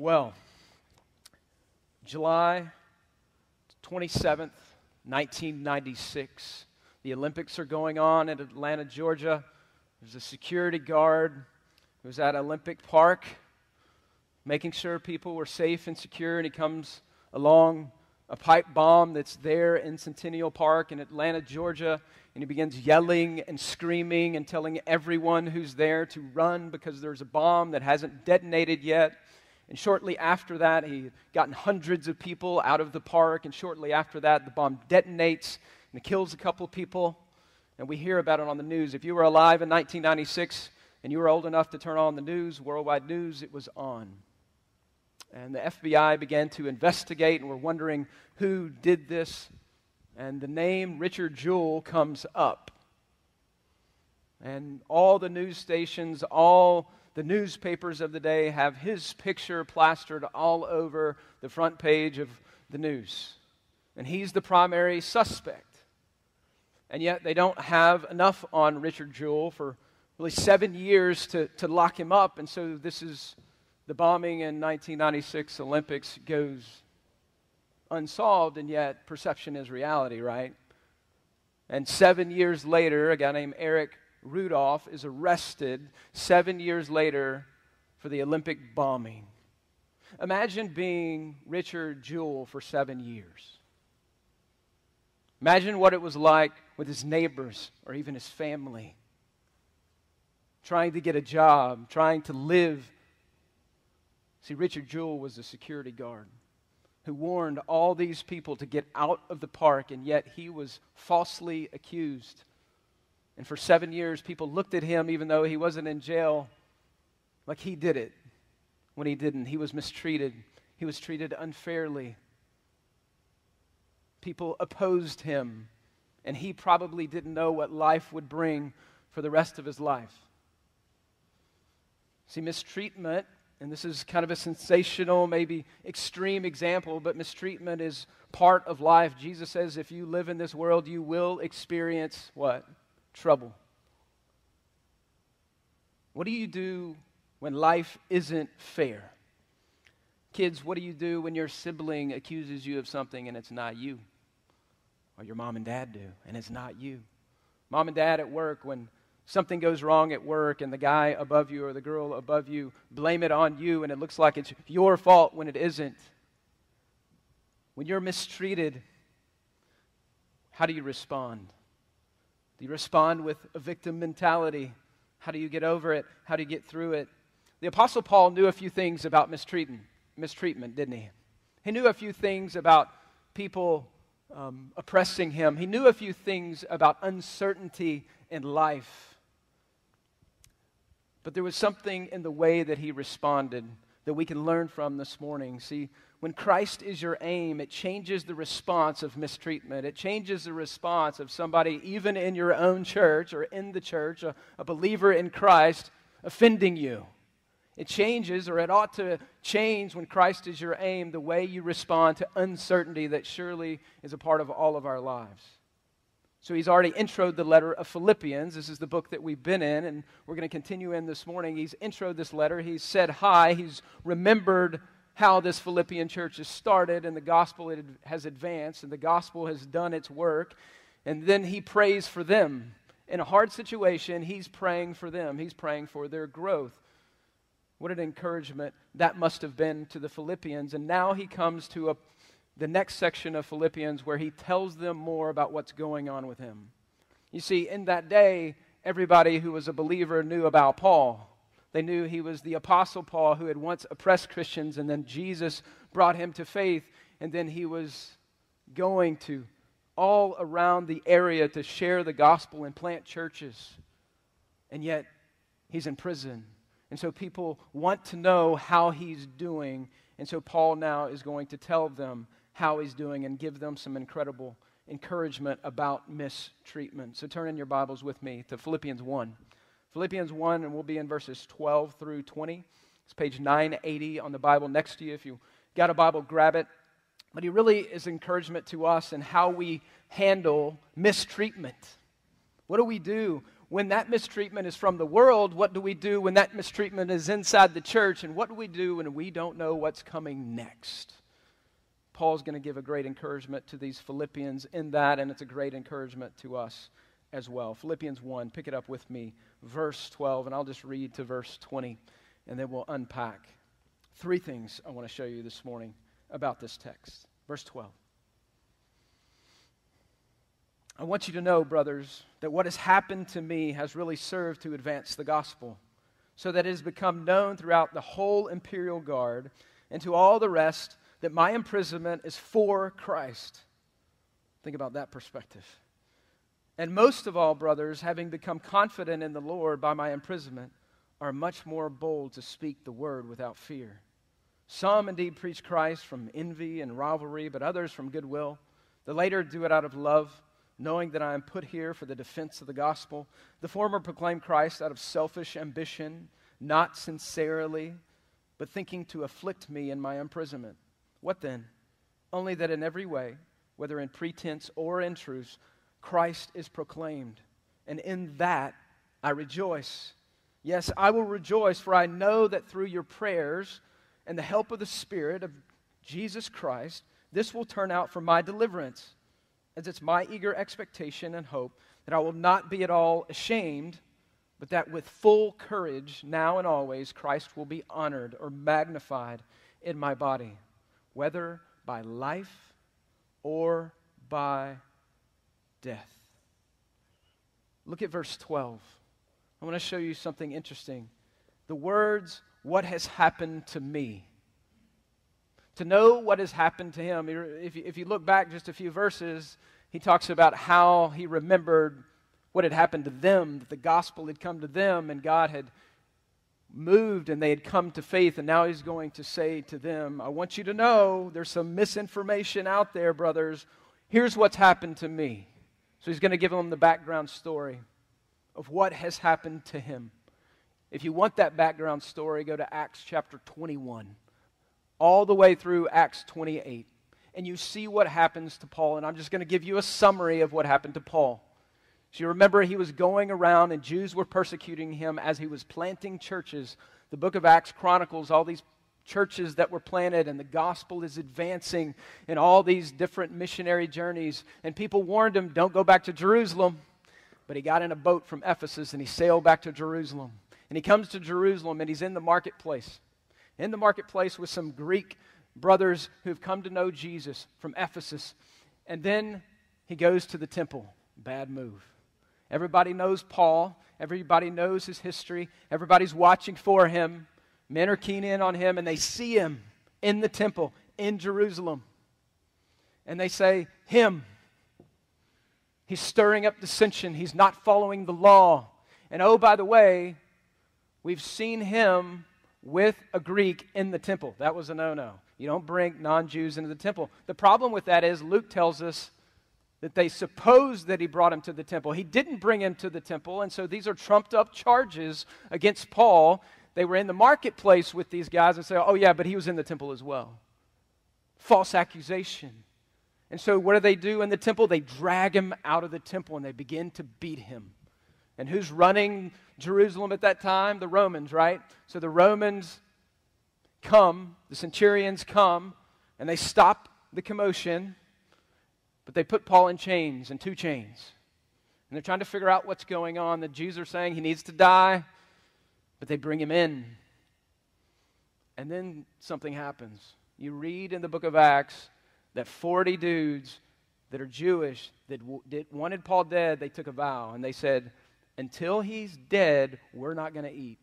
Well, July 27th, 1996. The Olympics are going on in Atlanta, Georgia. There's a security guard who was at Olympic Park making sure people were safe and secure, and he comes along a pipe bomb that's there in Centennial Park in Atlanta, Georgia, and he begins yelling and screaming and telling everyone who's there to run because there's a bomb that hasn't detonated yet. And shortly after that, he had gotten hundreds of people out of the park, and shortly after that, the bomb detonates and it kills a couple people. And we hear about it on the news. If you were alive in 1996 and you were old enough to turn on the news, worldwide news, it was on. And the FBI began to investigate and were wondering who did this. And the name Richard Jewell comes up. And all the news stations, all the newspapers of the day have his picture plastered all over the front page of the news. And he's the primary suspect. And yet they don't have enough on Richard Jewell for really seven years to, to lock him up. And so this is the bombing in 1996 Olympics goes unsolved, and yet perception is reality, right? And seven years later, a guy named Eric Rudolph is arrested seven years later for the Olympic bombing. Imagine being Richard Jewell for seven years. Imagine what it was like with his neighbors or even his family, trying to get a job, trying to live See, Richard Jewell was a security guard who warned all these people to get out of the park, and yet he was falsely accused. And for seven years, people looked at him, even though he wasn't in jail, like he did it when he didn't. He was mistreated, he was treated unfairly. People opposed him, and he probably didn't know what life would bring for the rest of his life. See, mistreatment and this is kind of a sensational, maybe extreme example, but mistreatment is part of life. Jesus says if you live in this world, you will experience what? Trouble. What do you do when life isn't fair? Kids, what do you do when your sibling accuses you of something and it's not you? Or your mom and dad do and it's not you? Mom and dad at work, when something goes wrong at work and the guy above you or the girl above you blame it on you and it looks like it's your fault when it isn't. When you're mistreated, how do you respond? Do you respond with a victim mentality? How do you get over it? How do you get through it? The Apostle Paul knew a few things about mistreatment, mistreatment didn't he? He knew a few things about people um, oppressing him. He knew a few things about uncertainty in life. But there was something in the way that he responded that we can learn from this morning. See, when Christ is your aim, it changes the response of mistreatment. It changes the response of somebody, even in your own church or in the church, a, a believer in Christ, offending you. It changes, or it ought to change when Christ is your aim, the way you respond to uncertainty that surely is a part of all of our lives. So he's already introed the letter of Philippians. This is the book that we've been in, and we're going to continue in this morning. He's introed this letter. He's said hi. He's remembered how this Philippian church has started, and the gospel has advanced, and the gospel has done its work. And then he prays for them. In a hard situation, he's praying for them, he's praying for their growth. What an encouragement that must have been to the Philippians. And now he comes to a the next section of Philippians where he tells them more about what's going on with him. You see, in that day, everybody who was a believer knew about Paul. They knew he was the Apostle Paul who had once oppressed Christians, and then Jesus brought him to faith, and then he was going to all around the area to share the gospel and plant churches. And yet, he's in prison. And so people want to know how he's doing. And so Paul now is going to tell them how he's doing and give them some incredible encouragement about mistreatment. So turn in your Bibles with me to Philippians 1. Philippians 1, and we'll be in verses 12 through 20. It's page 980 on the Bible next to you. If you got a Bible, grab it. But he really is encouragement to us in how we handle mistreatment. What do we do when that mistreatment is from the world? What do we do when that mistreatment is inside the church? And what do we do when we don't know what's coming next? Paul's going to give a great encouragement to these Philippians in that, and it's a great encouragement to us as well. Philippians 1, pick it up with me, verse 12, and I'll just read to verse 20, and then we'll unpack. Three things I want to show you this morning about this text. Verse 12. I want you to know, brothers, that what has happened to me has really served to advance the gospel, so that it has become known throughout the whole imperial guard and to all the rest that my imprisonment is for Christ. Think about that perspective. And most of all, brothers, having become confident in the Lord by my imprisonment, are much more bold to speak the word without fear. Some indeed preach Christ from envy and rivalry, but others from goodwill. The later do it out of love, knowing that I am put here for the defense of the gospel. The former proclaim Christ out of selfish ambition, not sincerely, but thinking to afflict me in my imprisonment. What then? Only that in every way, whether in pretense or in truth, Christ is proclaimed. And in that I rejoice. Yes, I will rejoice, for I know that through your prayers and the help of the Spirit of Jesus Christ, this will turn out for my deliverance, as it's my eager expectation and hope that I will not be at all ashamed, but that with full courage, now and always, Christ will be honored or magnified in my body whether by life or by death. Look at verse 12. I want to show you something interesting. The words, what has happened to me. To know what has happened to him, if you, look back just a few verses, he talks about how he remembered what had happened to them, that the gospel had come to them, and God had moved and they had come to faith, and now he's going to say to them, I want you to know there's some misinformation out there, brothers. Here's what's happened to me. So he's going to give them the background story of what has happened to him. If you want that background story, go to Acts chapter 21, all the way through Acts 28, and you see what happens to Paul. And I'm just going to give you a summary of what happened to Paul. So you remember he was going around and Jews were persecuting him as he was planting churches. The book of Acts chronicles all these churches that were planted and the gospel is advancing in all these different missionary journeys. And people warned him, don't go back to Jerusalem. But he got in a boat from Ephesus and he sailed back to Jerusalem. And he comes to Jerusalem and he's in the marketplace. In the marketplace with some Greek brothers who've come to know Jesus from Ephesus. And then he goes to the temple. Bad move. Everybody knows Paul. Everybody knows his history. Everybody's watching for him. Men are keen in on him, and they see him in the temple in Jerusalem. And they say, Him. He's stirring up dissension. He's not following the law. And oh, by the way, we've seen him with a Greek in the temple. That was a no no. You don't bring non Jews into the temple. The problem with that is Luke tells us that they supposed that he brought him to the temple. He didn't bring him to the temple, and so these are trumped up charges against Paul. They were in the marketplace with these guys and say, oh, yeah, but he was in the temple as well. False accusation. And so, what do they do in the temple? They drag him out of the temple and they begin to beat him. And who's running Jerusalem at that time? The Romans, right? So the Romans come, the centurions come, and they stop the commotion but they put Paul in chains, in two chains. And they're trying to figure out what's going on. The Jews are saying he needs to die, but they bring him in. And then something happens. You read in the book of Acts that 40 dudes that are Jewish that, that wanted Paul dead, they took a vow and they said, Until he's dead, we're not going to eat.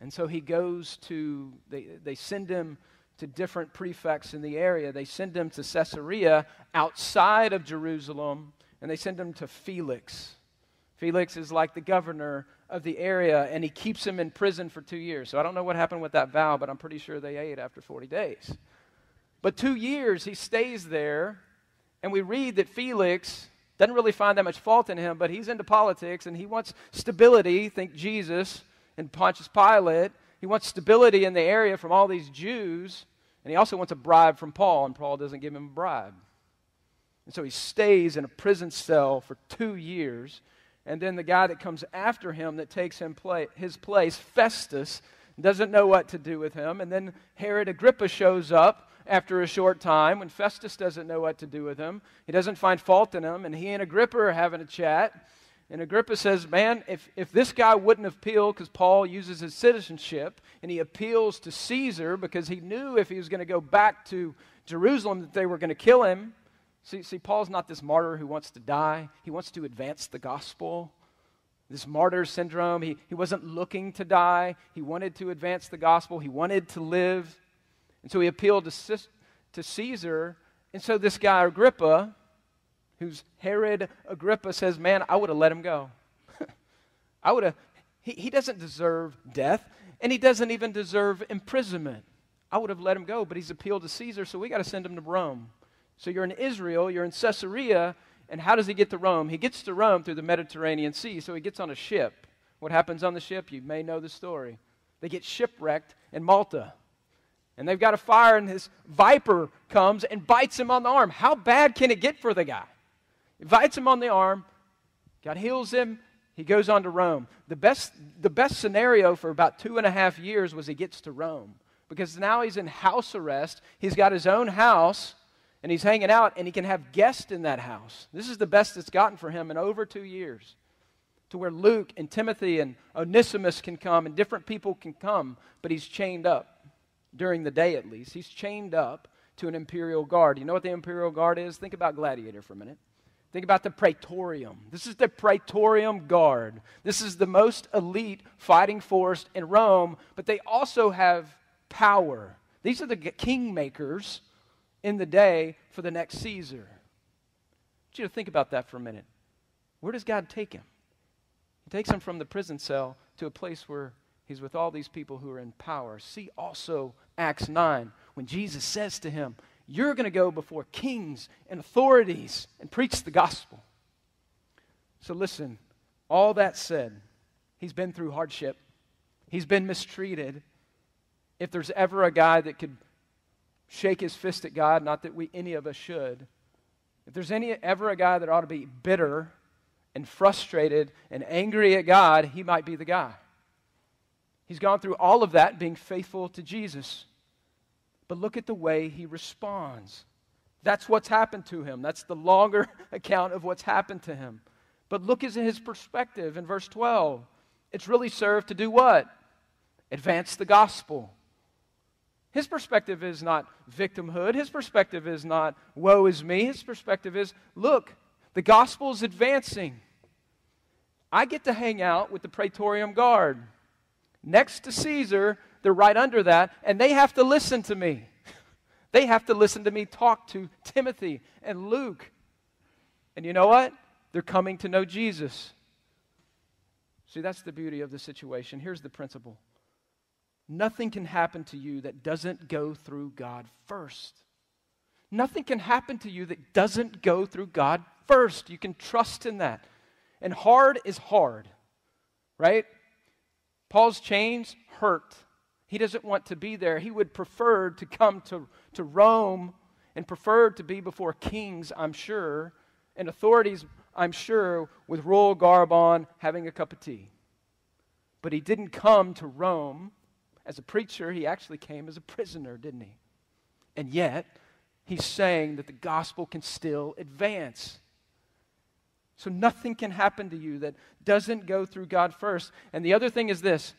And so he goes to, they, they send him to different prefects in the area. They send him to Caesarea outside of Jerusalem, and they send him to Felix. Felix is like the governor of the area, and he keeps him in prison for two years. So I don't know what happened with that vow, but I'm pretty sure they ate after 40 days. But two years he stays there, and we read that Felix doesn't really find that much fault in him, but he's into politics and he wants stability. Think Jesus and Pontius Pilate. He wants stability in the area from all these Jews, and he also wants a bribe from Paul, and Paul doesn't give him a bribe. And so he stays in a prison cell for two years, And then the guy that comes after him that takes him his place, Festus, doesn't know what to do with him. And then Herod Agrippa shows up after a short time when Festus doesn't know what to do with him. He doesn't find fault in him. And he and Agrippa are having a chat. And Agrippa says, Man, if, if this guy wouldn't appeal, because Paul uses his citizenship, and he appeals to Caesar because he knew if he was going to go back to Jerusalem that they were going to kill him. See, see, Paul's not this martyr who wants to die, he wants to advance the gospel. This martyr syndrome, he, he wasn't looking to die. He wanted to advance the gospel. He wanted to live. And so he appealed to, to Caesar. And so this guy, Agrippa, who's Herod Agrippa, says, Man, I would have let him go. I would have, he, he doesn't deserve death, and he doesn't even deserve imprisonment. I would have let him go, but he's appealed to Caesar, so we got to send him to Rome. So you're in Israel, you're in Caesarea, and how does he get to Rome? He gets to Rome through the Mediterranean Sea, so he gets on a ship. What happens on the ship? You may know the story. They get shipwrecked in Malta. And they've got a fire, and this viper comes and bites him on the arm. How bad can it get for the guy? It bites him on the arm. God heals him. He goes on to Rome. The best, the best scenario for about two and a half years was he gets to Rome because now he's in house arrest. He's got his own house and he's hanging out and he can have guests in that house. This is the best it's gotten for him in over two years. To where Luke and Timothy and Onesimus can come and different people can come, but he's chained up during the day at least. He's chained up to an imperial guard. You know what the imperial guard is? Think about Gladiator for a minute. Think about the Praetorium. This is the Praetorium Guard. This is the most elite fighting force in Rome, but they also have power. These are the kingmakers in the day for the next Caesar. I want you to think about that for a minute. Where does God take him? He takes him from the prison cell to a place where he's with all these people who are in power. See also Acts 9 when Jesus says to him, You're going to go before kings and authorities and preach the gospel. So listen, all that said, he's been through hardship, he's been mistreated. If there's ever a guy that could shake his fist at God, not that we any of us should. If there's any ever a guy that ought to be bitter and frustrated and angry at God, he might be the guy. He's gone through all of that being faithful to Jesus. But look at the way he responds. That's what's happened to him. That's the longer account of what's happened to him. But look at his perspective in verse 12. It's really served to do what? Advance the gospel. His perspective is not victimhood. His perspective is not, woe is me. His perspective is, look, the gospel is advancing. I get to hang out with the Praetorium Guard. Next to Caesar, they're right under that, and they have to listen to me. They have to listen to me talk to Timothy and Luke. And you know what? They're coming to know Jesus. See, that's the beauty of the situation. Here's the principle Nothing can happen to you that doesn't go through God first. Nothing can happen to you that doesn't go through God first. You can trust in that. And hard is hard, right? Paul's chains hurt. He doesn't want to be there. He would prefer to come to, to Rome and prefer to be before kings, I'm sure, and authorities, I'm sure, with royal garb on, having a cup of tea. But he didn't come to Rome as a preacher, he actually came as a prisoner, didn't he? And yet, he's saying that the gospel can still advance. So nothing can happen to you that doesn't go through God first. And the other thing is this.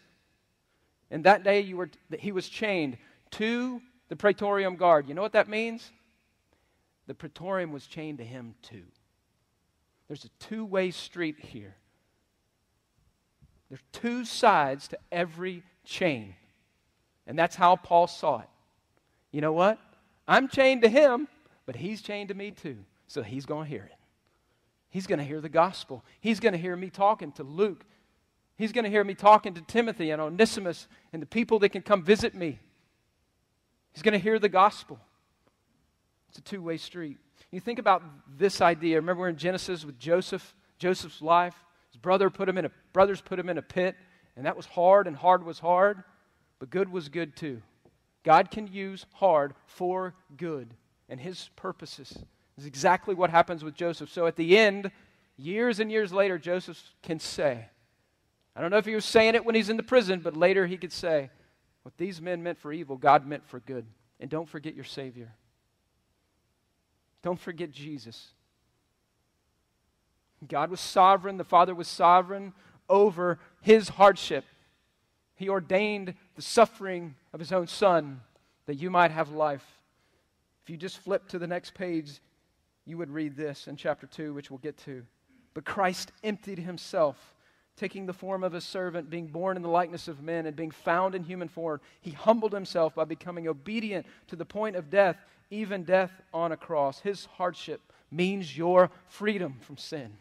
In that day you were he was chained to the praetorium guard. You know what that means? The praetorium was chained to him too. There's a two-way street here. There's two sides to every chain. And that's how Paul saw it. You know what? I'm chained to him, but he's chained to me too. So he's going to hear it. He's going to hear the gospel. He's going to hear me talking to Luke. He's going to hear me talking to Timothy and Onesimus and the people that can come visit me. He's going to hear the gospel. It's a two way street. You think about this idea. Remember we're in Genesis with Joseph, Joseph's life? His brother put him in a, brothers put him in a pit, and that was hard, and hard was hard but good was good too. God can use hard for good and his purposes. Is exactly what happens with Joseph. So at the end, years and years later, Joseph can say, I don't know if he was saying it when he's in the prison, but later he could say, What these men meant for evil, God meant for good. And don't forget your Savior. Don't forget Jesus. God was sovereign, the Father was sovereign over his hardship. He ordained the suffering of his own Son that you might have life. If you just flip to the next page, you would read this in chapter 2, which we'll get to. But Christ emptied himself, taking the form of a servant, being born in the likeness of men, and being found in human form. He humbled himself by becoming obedient to the point of death, even death on a cross. His hardship means your freedom from sin.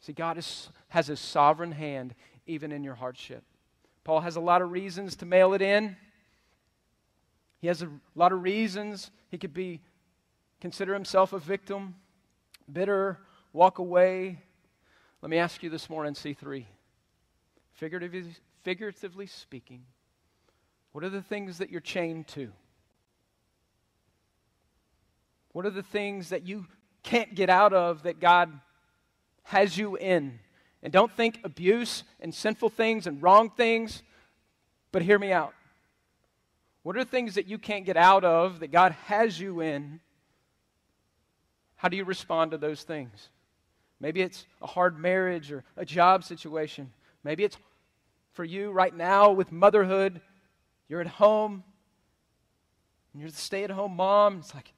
See, God is, has his sovereign hand even in your hardship. Paul has a lot of reasons to mail it in. He has a lot of reasons he could be consider himself a victim, bitter, walk away. Let me ask you this morning, C3. Figuratively, figuratively speaking, what are the things that you're chained to? What are the things that you can't get out of that God has you in? And don't think abuse and sinful things and wrong things, but hear me out. What are things that you can't get out of that God has you in? How do you respond to those things? Maybe it's a hard marriage or a job situation. Maybe it's for you right now with motherhood. You're at home and you're the stay at home mom. It's like,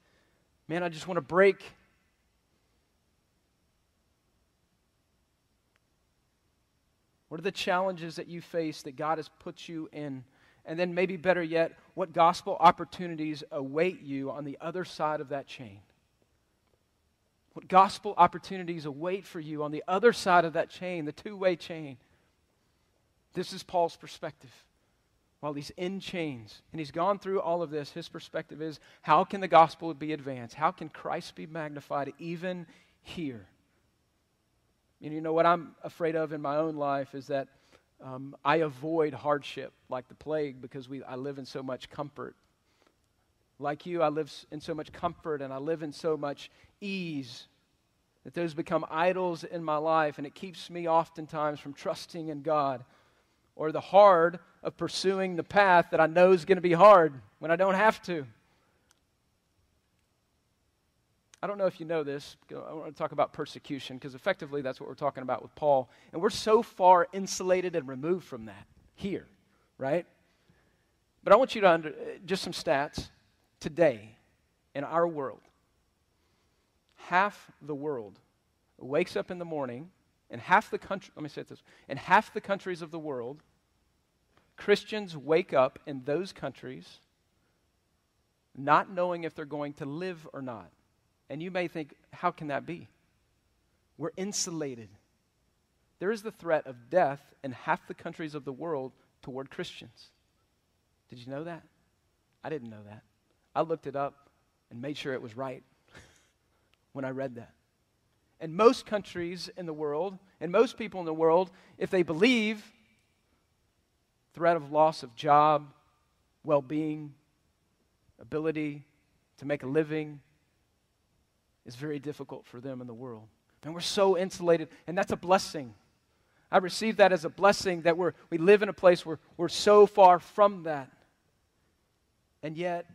man, I just want to break. What are the challenges that you face that God has put you in? And then, maybe better yet, what gospel opportunities await you on the other side of that chain? what gospel opportunities await for you on the other side of that chain, the two way chain. This is Paul's perspective. While he's in chains and he's gone through all of this, his perspective is how can the gospel be advanced? How can Christ be magnified even here? And you know what I'm afraid of in my own life is that um, I avoid hardship like the plague because we, I live in so much comfort. Like you, I live in so much comfort and I live in so much ease that those become idols in my life, and it keeps me oftentimes from trusting in God or the hard of pursuing the path that I know is going to be hard when I don't have to. I don't know if you know this. I want to talk about persecution because effectively that's what we're talking about with Paul. And we're so far insulated and removed from that here, right? But I want you to under just some stats today in our world half the world wakes up in the morning, and half the country, let me say this, in half the countries of the world, Christians wake up in those countries not knowing if they're going to live or not. And you may think, how can that be? We're insulated. There is the threat of death in half the countries of the world toward Christians. Did you know that? I didn't know that. I looked it up and made sure it was right when I read that. And most countries in the world, and most people in the world, if they believe, threat of loss of job, well being, ability to make a living is very difficult for them in the world. And we're so insulated, and that's a blessing. I receive that as a blessing that we're, we live in a place where we're so far from that. And yet,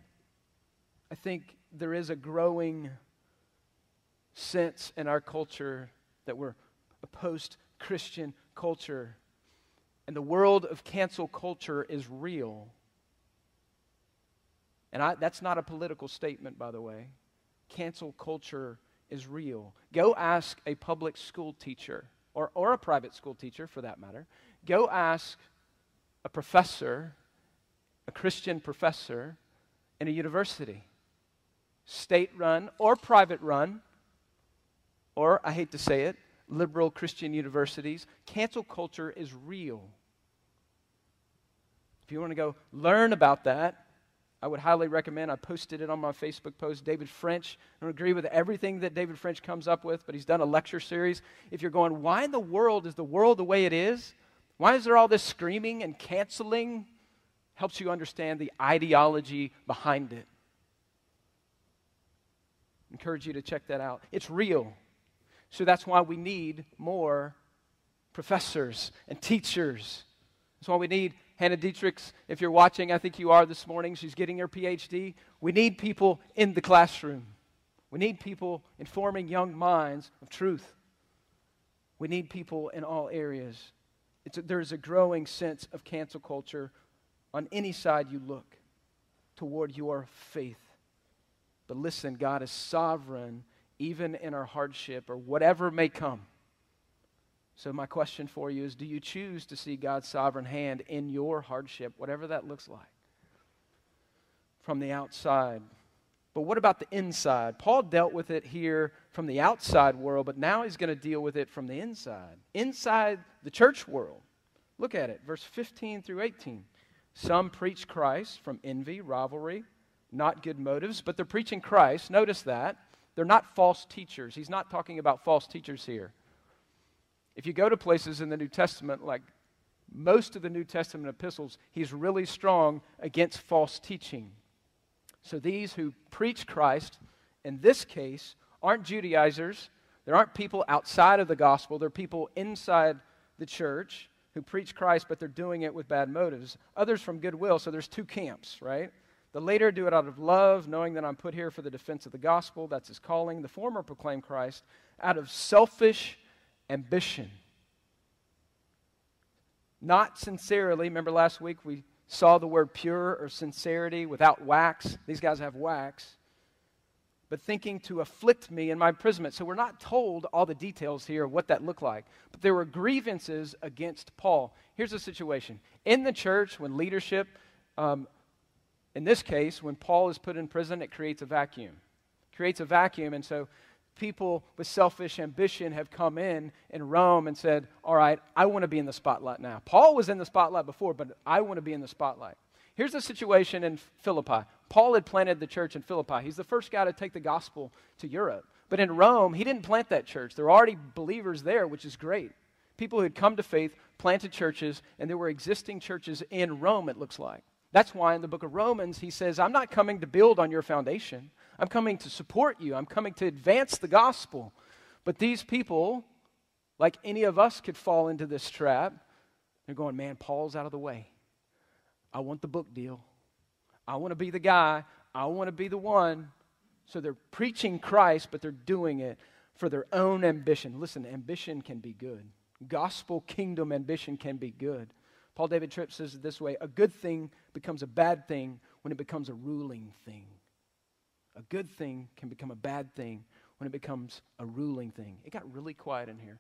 I think there is a growing sense in our culture that we're a post Christian culture. And the world of cancel culture is real. And I, that's not a political statement, by the way. Cancel culture is real. Go ask a public school teacher, or, or a private school teacher for that matter. Go ask a professor, a Christian professor in a university, state run or private run or I hate to say it, liberal Christian universities, cancel culture is real. If you want to go learn about that, I would highly recommend. I posted it on my Facebook post. David French. I don't agree with everything that David French comes up with, but he's done a lecture series. If you're going, why in the world is the world the way it is? Why is there all this screaming and canceling? Helps you understand the ideology behind it. encourage you to check that out. It's real. So that's why we need more professors and teachers. That's why we need Hannah Dietrichs. If you're watching, I think you are this morning. She's getting her PhD. We need people in the classroom. We need people informing young minds of truth. We need people in all areas. A, there's a growing sense of cancel culture on any side you look toward your faith. But listen, God is sovereign even in our hardship or whatever may come. So, my question for you is Do you choose to see God's sovereign hand in your hardship, whatever that looks like, from the outside? But what about the inside? Paul dealt with it here from the outside world, but now he's going to deal with it from the inside. Inside the church world. Look at it, verse 15 through 18. Some preach Christ from envy, rivalry, not good motives, but they're preaching Christ. Notice that. They're not false teachers. He's not talking about false teachers here. If you go to places in the New Testament, like most of the New Testament epistles, he's really strong against false teaching. So these who preach Christ, in this case, aren't Judaizers. There aren't people outside of the gospel. They're people inside the church who preach Christ, but they're doing it with bad motives. Others from goodwill. So there's two camps, right? The later do it out of love, knowing that I'm put here for the defense of the gospel. That's his calling. The former proclaim Christ out of selfish ambition. Not sincerely. Remember last week we saw the word pure or sincerity without wax. These guys have wax. But thinking to afflict me in my imprisonment. So we're not told all the details here of what that looked like. But there were grievances against Paul. Here's the situation in the church, when leadership, um, in this case, when Paul is put in prison, it creates a vacuum. Creates a vacuum. And so people with selfish ambition have come in in Rome and said, All right, I want to be in the spotlight now. Paul was in the spotlight before, but I want to be in the spotlight. Here's the situation in Philippi. Paul had planted the church in Philippi. He's the first guy to take the gospel to Europe. But in Rome, he didn't plant that church. There were already believers there, which is great. People who had come to faith, planted churches, and there were existing churches in Rome, it looks like. That's why in the book of Romans, he says, I'm not coming to build on your foundation. I'm coming to support you. I'm coming to advance the gospel. But these people, like any of us, could fall into this trap. They're going, man, Paul's out of the way. I want the book deal. I want to be the guy. I want to be the one. So they're preaching Christ, but they're doing it for their own ambition. Listen, ambition can be good. Gospel kingdom ambition can be good. Paul David Tripp says it this way a good thing becomes a bad thing when it becomes a ruling thing. A good thing can become a bad thing when it becomes a ruling thing. It got really quiet in here.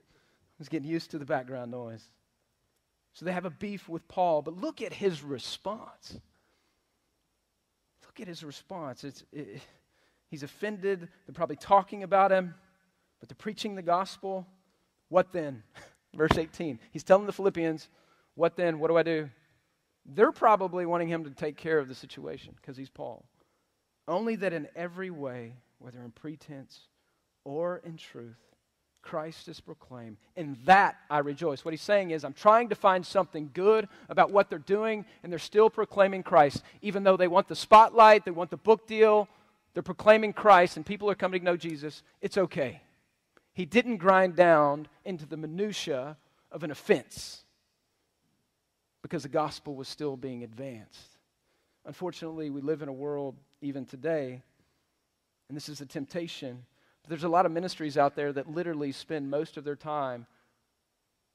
I was getting used to the background noise. So they have a beef with Paul, but look at his response. Look at his response. It's, it, he's offended. They're probably talking about him, but they're preaching the gospel. What then? Verse 18. He's telling the Philippians, What then? What do I do? They're probably wanting him to take care of the situation because he's Paul. Only that in every way, whether in pretense or in truth, Christ is proclaimed. In that I rejoice. What he's saying is, I'm trying to find something good about what they're doing, and they're still proclaiming Christ. Even though they want the spotlight, they want the book deal, they're proclaiming Christ, and people are coming to know Jesus. It's okay. He didn't grind down into the minutiae of an offense because the gospel was still being advanced. Unfortunately, we live in a world even today, and this is a temptation. But there's a lot of ministries out there that literally spend most of their time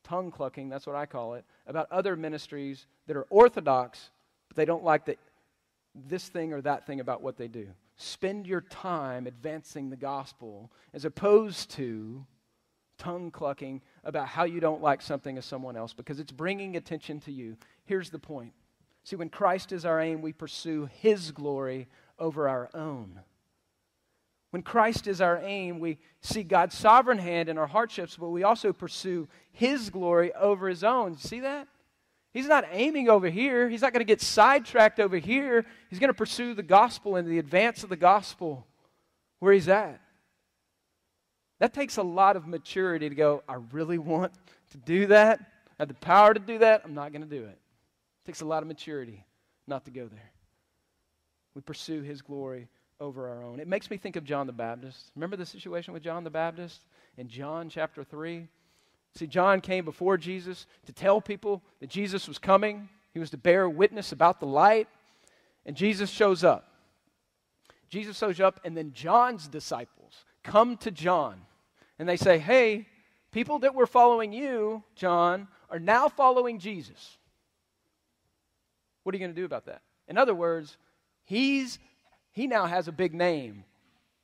tongue clucking, that's what I call it, about other ministries that are orthodox, but they don't like the, this thing or that thing about what they do. Spend your time advancing the gospel as opposed to tongue clucking about how you don't like something of someone else because it's bringing attention to you. Here's the point See, when Christ is our aim, we pursue His glory over our own. When Christ is our aim, we see God's sovereign hand in our hardships, but we also pursue His glory over His own. See that? He's not aiming over here. He's not going to get sidetracked over here. He's going to pursue the gospel and the advance of the gospel where He's at. That takes a lot of maturity to go, I really want to do that. I have the power to do that. I'm not going to do it. It takes a lot of maturity not to go there. We pursue His glory over our own. It makes me think of John the Baptist. Remember the situation with John the Baptist in John chapter 3? See, John came before Jesus to tell people that Jesus was coming. He was to bear witness about the light. And Jesus shows up. Jesus shows up, and then John's disciples come to John and they say, Hey, people that were following you, John, are now following Jesus. What are you going to do about that? In other words, he's, he now has a big name.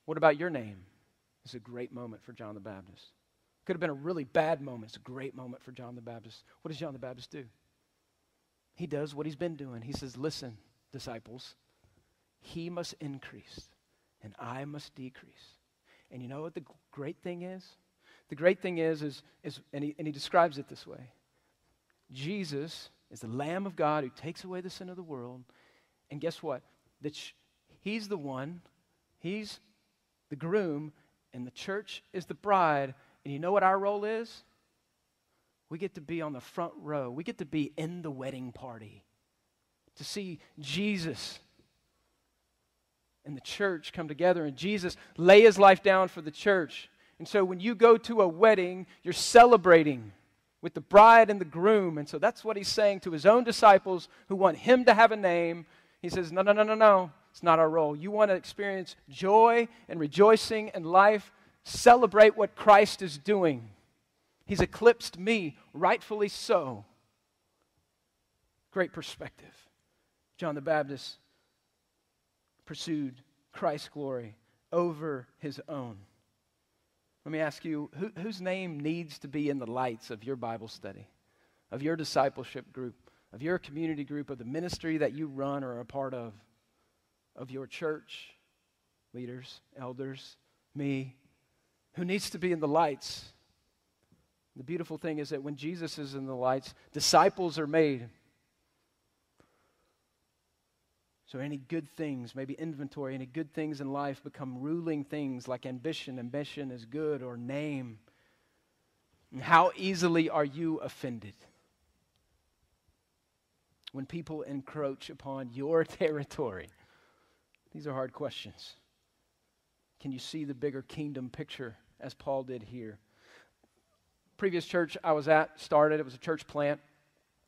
What about your name? It's a great moment for John the Baptist. Could have been a really bad moment. It's a great moment for John the Baptist. What does John the Baptist do? He does what he's been doing. He says, Listen, disciples, he must increase and I must decrease. And you know what the great thing is? The great thing is, is, is and, he, and he describes it this way Jesus is the Lamb of God who takes away the sin of the world. And guess what? That he's the one, he's the groom, and the church is the bride. And you know what our role is? We get to be on the front row. We get to be in the wedding party. To see Jesus and the church come together and Jesus lay his life down for the church. And so when you go to a wedding, you're celebrating with the bride and the groom. And so that's what he's saying to his own disciples who want him to have a name. He says, No, no, no, no, no. It's not our role. You want to experience joy and rejoicing and life, celebrate what Christ is doing. He's eclipsed me, rightfully so. Great perspective. John the Baptist pursued Christ's glory over his own. Let me ask you who, whose name needs to be in the lights of your Bible study, of your discipleship group, of your community group, of the ministry that you run or are a part of, of your church, leaders, elders, me? Who needs to be in the lights? The beautiful thing is that when Jesus is in the lights, disciples are made. So, any good things, maybe inventory, any good things in life become ruling things like ambition. Ambition is good, or name. And how easily are you offended when people encroach upon your territory? These are hard questions. Can you see the bigger kingdom picture as Paul did here? Previous church I was at started, it was a church plant,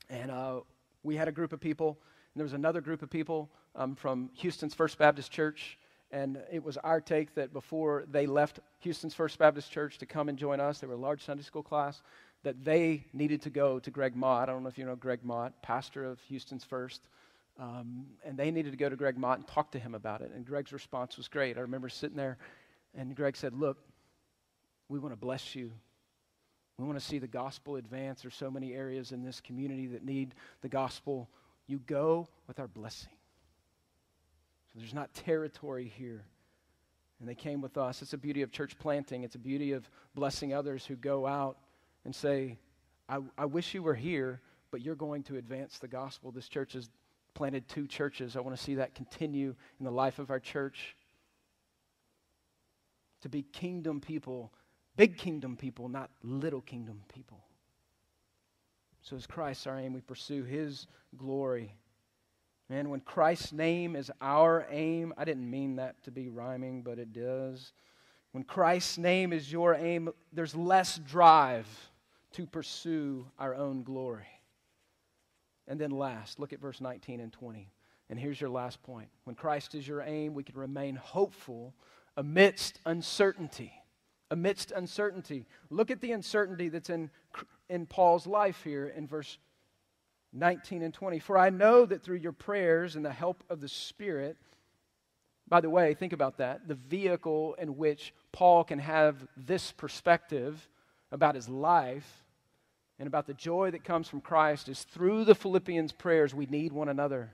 and uh, we had a group of people, and there was another group of people um, from Houston's First Baptist Church. And it was our take that before they left Houston's First Baptist Church to come and join us, they were a large Sunday school class, that they needed to go to Gregg Matte. I don't know if you know Gregg Matte, pastor of Houston's First. Um, and they needed to go to Gregg Matte and talk to him about it. And Greg's response was great. I remember sitting there, and Greg said, Look, we want to bless you. We want to see the gospel advance. There's so many areas in this community that need the gospel. You go with our blessing. So there's not territory here. And they came with us. It's a beauty of church planting. It's a beauty of blessing others who go out and say, I, I wish you were here, but you're going to advance the gospel. This church has planted two churches. I want to see that continue in the life of our church. To be kingdom people, big kingdom people, not little kingdom people. So, as Christ our aim, we pursue his glory. Man, when Christ's name is our aim, I didn't mean that to be rhyming, but it does. When Christ's name is your aim, there's less drive to pursue our own glory. And then last, look at verse 19 and 20. And here's your last point. When Christ is your aim, we can remain hopeful amidst uncertainty. Amidst uncertainty. Look at the uncertainty that's in, in Paul's life here in verse 19 and 20. For I know that through your prayers and the help of the Spirit, by the way, think about that. The vehicle in which Paul can have this perspective about his life and about the joy that comes from Christ is through the Philippians' prayers, we need one another.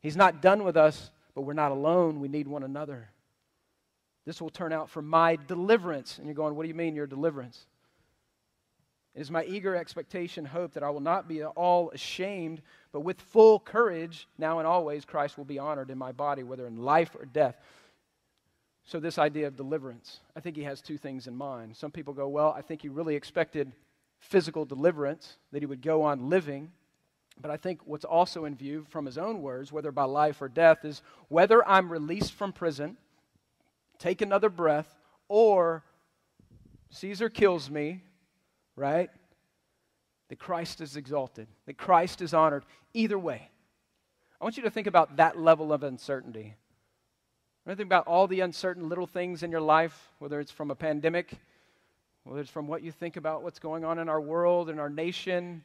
He's not done with us, but we're not alone. We need one another. This will turn out for my deliverance. And you're going, what do you mean, your deliverance? It is my eager expectation, hope that I will not be at all ashamed, but with full courage, now and always, Christ will be honored in my body, whether in life or death. So, this idea of deliverance, I think he has two things in mind. Some people go, well, I think he really expected physical deliverance, that he would go on living. But I think what's also in view from his own words, whether by life or death, is whether I'm released from prison, take another breath, or Caesar kills me, right? That Christ is exalted, that Christ is honored. Either way, I want you to think about that level of uncertainty. I think about all the uncertain little things in your life, whether it's from a pandemic, whether it's from what you think about what's going on in our world and our nation.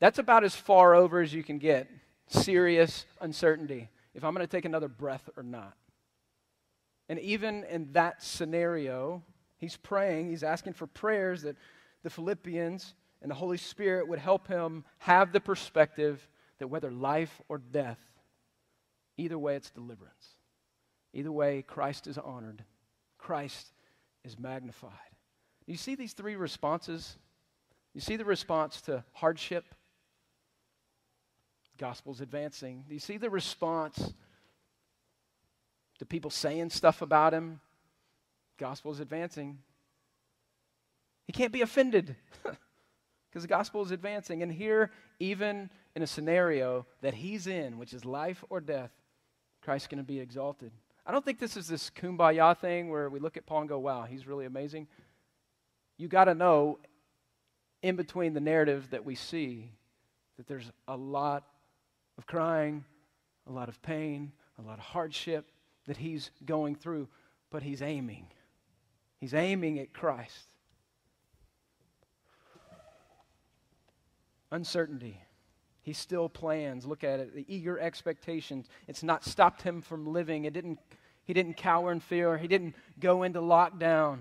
That's about as far over as you can get. Serious uncertainty. If I'm going to take another breath or not. And even in that scenario, he's praying, he's asking for prayers that the Philippians and the Holy Spirit would help him have the perspective that whether life or death, either way, it's deliverance. Either way, Christ is honored, Christ is magnified. You see these three responses? You see the response to hardship? Gospel's advancing. Do you see the response to people saying stuff about him? Gospel is advancing. He can't be offended because the gospel is advancing. And here, even in a scenario that he's in, which is life or death, Christ's going to be exalted. I don't think this is this kumbaya thing where we look at Paul and go, wow, he's really amazing. You got to know in between the narrative that we see that there's a lot of crying, a lot of pain, a lot of hardship that he's going through, but he's aiming. He's aiming at Christ. Uncertainty. He still plans. Look at it. The eager expectations. It's not stopped him from living. It didn't, he didn't cower in fear. He didn't go into lockdown.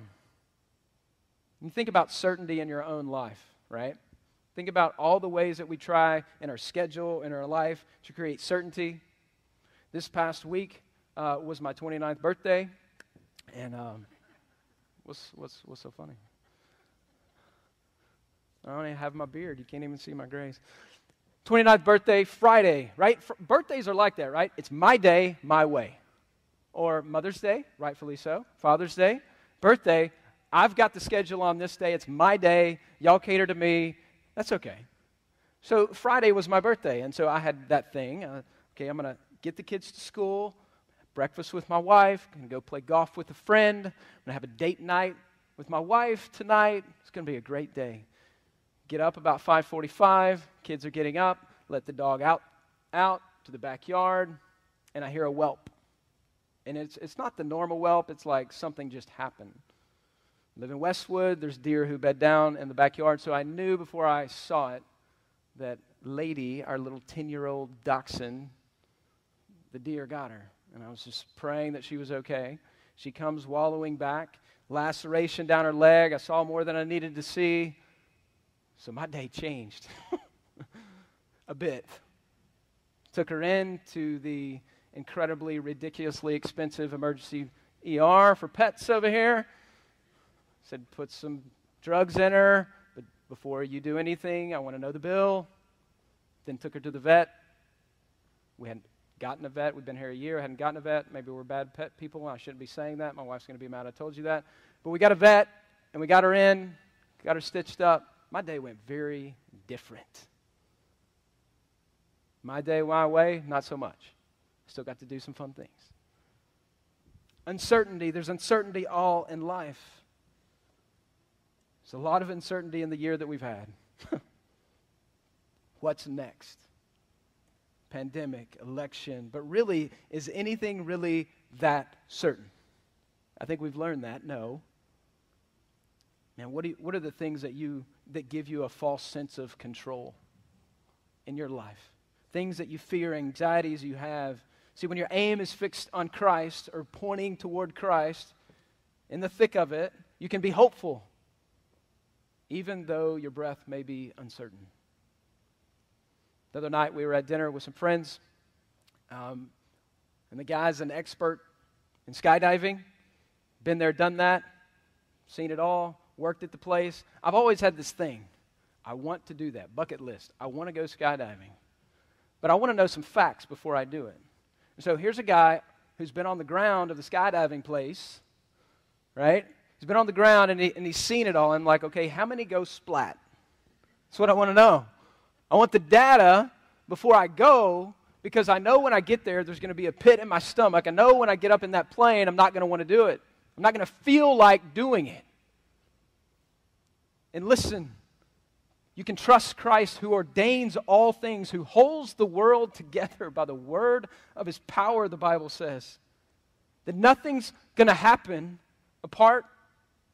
You think about certainty in your own life, right? Think about all the ways that we try in our schedule, in our life, to create certainty. This past week uh, was my 29th birthday, and um, What's, what's, what's so funny? I don't even have my beard. You can't even see my grays. 29th birthday, Friday, right? Birthdays are like that, right? It's my day, my way. Or Mother's Day, rightfully so. Father's Day, birthday, I've got the schedule on this day. It's my day. Y'all cater to me. That's okay. So Friday was my birthday, and so I had that thing. Uh, okay, I'm going to get the kids to school breakfast with my wife, going to go play golf with a friend, I'm going to have a date night with my wife tonight. It's going to be a great day. Get up about 5:45, kids are getting up, let the dog out out to the backyard, and I hear a whelp. And it's it's not the normal whelp, it's like something just happened. I live in Westwood, there's deer who bed down in the backyard, so I knew before I saw it that Lady, our little 10-year-old dachshund, the deer got her and I was just praying that she was okay. She comes wallowing back, laceration down her leg. I saw more than I needed to see. So my day changed a bit. Took her in to the incredibly, ridiculously expensive emergency ER for pets over here. Said, put some drugs in her, but before you do anything, I want to know the bill. Then took her to the vet. We hadn't gotten a vet. We'd been here a year, hadn't gotten a vet. Maybe we're bad pet people. I shouldn't be saying that. My wife's going to be mad I told you that. But we got a vet, and we got her in, got her stitched up. My day went very different. My day, my way, not so much. Still got to do some fun things. Uncertainty, there's uncertainty all in life. There's a lot of uncertainty in the year that we've had. What's next? pandemic, election, but really, is anything really that certain? I think we've learned that. No. Man, what, you, what are the things that you that give you a false sense of control in your life? Things that you fear, anxieties you have. See, when your aim is fixed on Christ or pointing toward Christ, in the thick of it, you can be hopeful, even though your breath may be uncertain. The other night we were at dinner with some friends, um, and the guy's an expert in skydiving. Been there, done that, seen it all, worked at the place. I've always had this thing. I want to do that, bucket list. I want to go skydiving. But I want to know some facts before I do it. And so here's a guy who's been on the ground of the skydiving place, right? He's been on the ground and, he, and he's seen it all. I'm like, okay, how many go splat? That's what I want to know. I want the data before I go because I know when I get there, there's going to be a pit in my stomach. I know when I get up in that plane, I'm not going to want to do it. I'm not going to feel like doing it. And listen, you can trust Christ who ordains all things, who holds the world together by the word of his power, the Bible says. That nothing's going to happen apart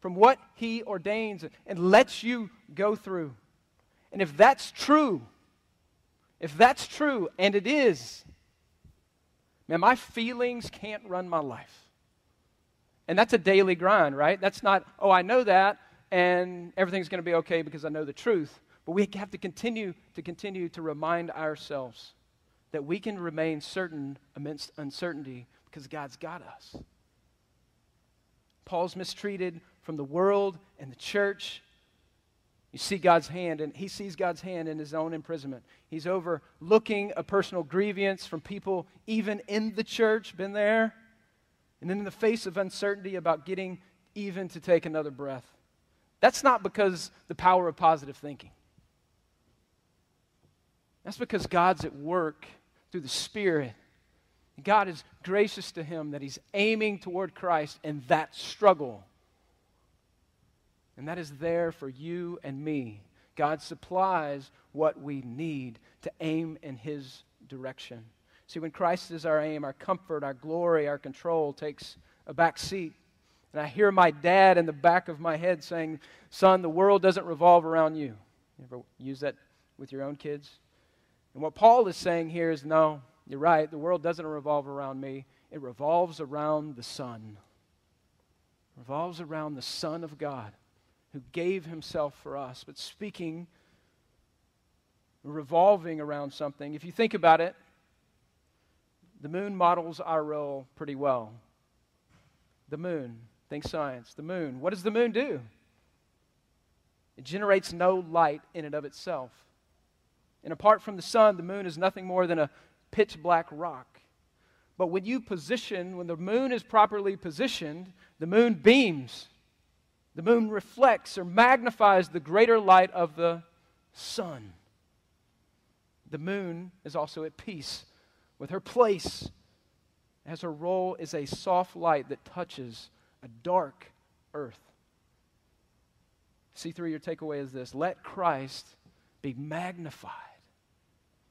from what he ordains and lets you go through. And if that's true, if that's true, and it is, man, my feelings can't run my life. And that's a daily grind, right? That's not, oh, I know that, and everything's going to be okay because I know the truth. But we have to continue to continue to remind ourselves that we can remain certain amidst uncertainty because God's got us. Paul's mistreated from the world and the church. You see God's hand, and he sees God's hand in his own imprisonment. He's overlooking a personal grievance from people even in the church, been there. And then in the face of uncertainty about getting even to take another breath. That's not because the power of positive thinking. That's because God's at work through the Spirit. God is gracious to him that he's aiming toward Christ in that struggle. And that is there for you and me. God supplies what we need to aim in his direction. See, when Christ is our aim, our comfort, our glory, our control takes a back seat. And I hear my dad in the back of my head saying, Son, the world doesn't revolve around you. You ever use that with your own kids? And what Paul is saying here is no, you're right. The world doesn't revolve around me, it revolves around the Son. It revolves around the Son of God who gave himself for us. But speaking, revolving around something, if you think about it, the moon models our role pretty well. The moon, think science. The moon, what does the moon do? It generates no light in and of itself. And apart from the sun, the moon is nothing more than a pitch black rock. But when you position, when the moon is properly positioned, the moon beams. The moon reflects or magnifies the greater light of the sun. The moon is also at peace with her place, as her role is a soft light that touches a dark earth. C3, your takeaway is this let Christ be magnified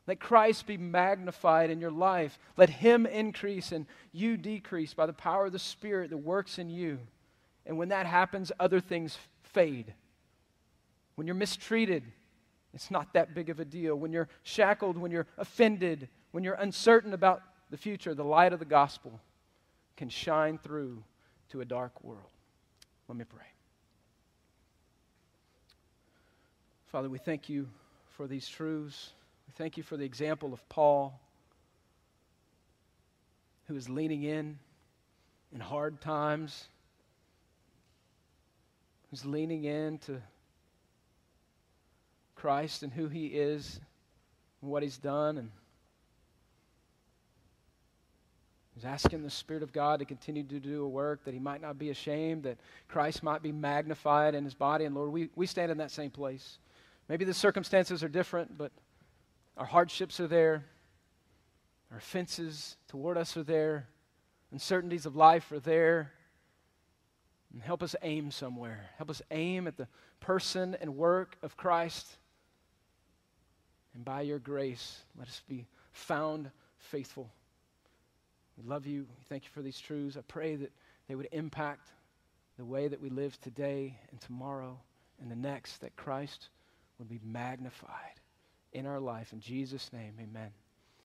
let Christ be magnified in your life. Let Him increase and you decrease by the power of the Spirit that works in you. And when that happens, other things fade. When you're mistreated, it's not that big of a deal. When you're shackled, when you're offended, when you're uncertain about the future, the light of the gospel can shine through to a dark world. Let me pray. Father, we thank you for these truths. Thank you for the example of Paul, who is leaning in in hard times, who's leaning in to Christ and who he is and what he's done and He's asking the Spirit of God to continue to do a work that he might not be ashamed, that Christ might be magnified in his body. And Lord, we, we stand in that same place. Maybe the circumstances are different, but our hardships are there. Our offenses toward us are there. Uncertainties of life are there. And help us aim somewhere. Help us aim at the person and work of Christ. And by your grace, let us be found faithful. We love you. We thank you for these truths. I pray that they would impact the way that we live today and tomorrow and the next, that Christ would be magnified in our life. In Jesus' name, amen.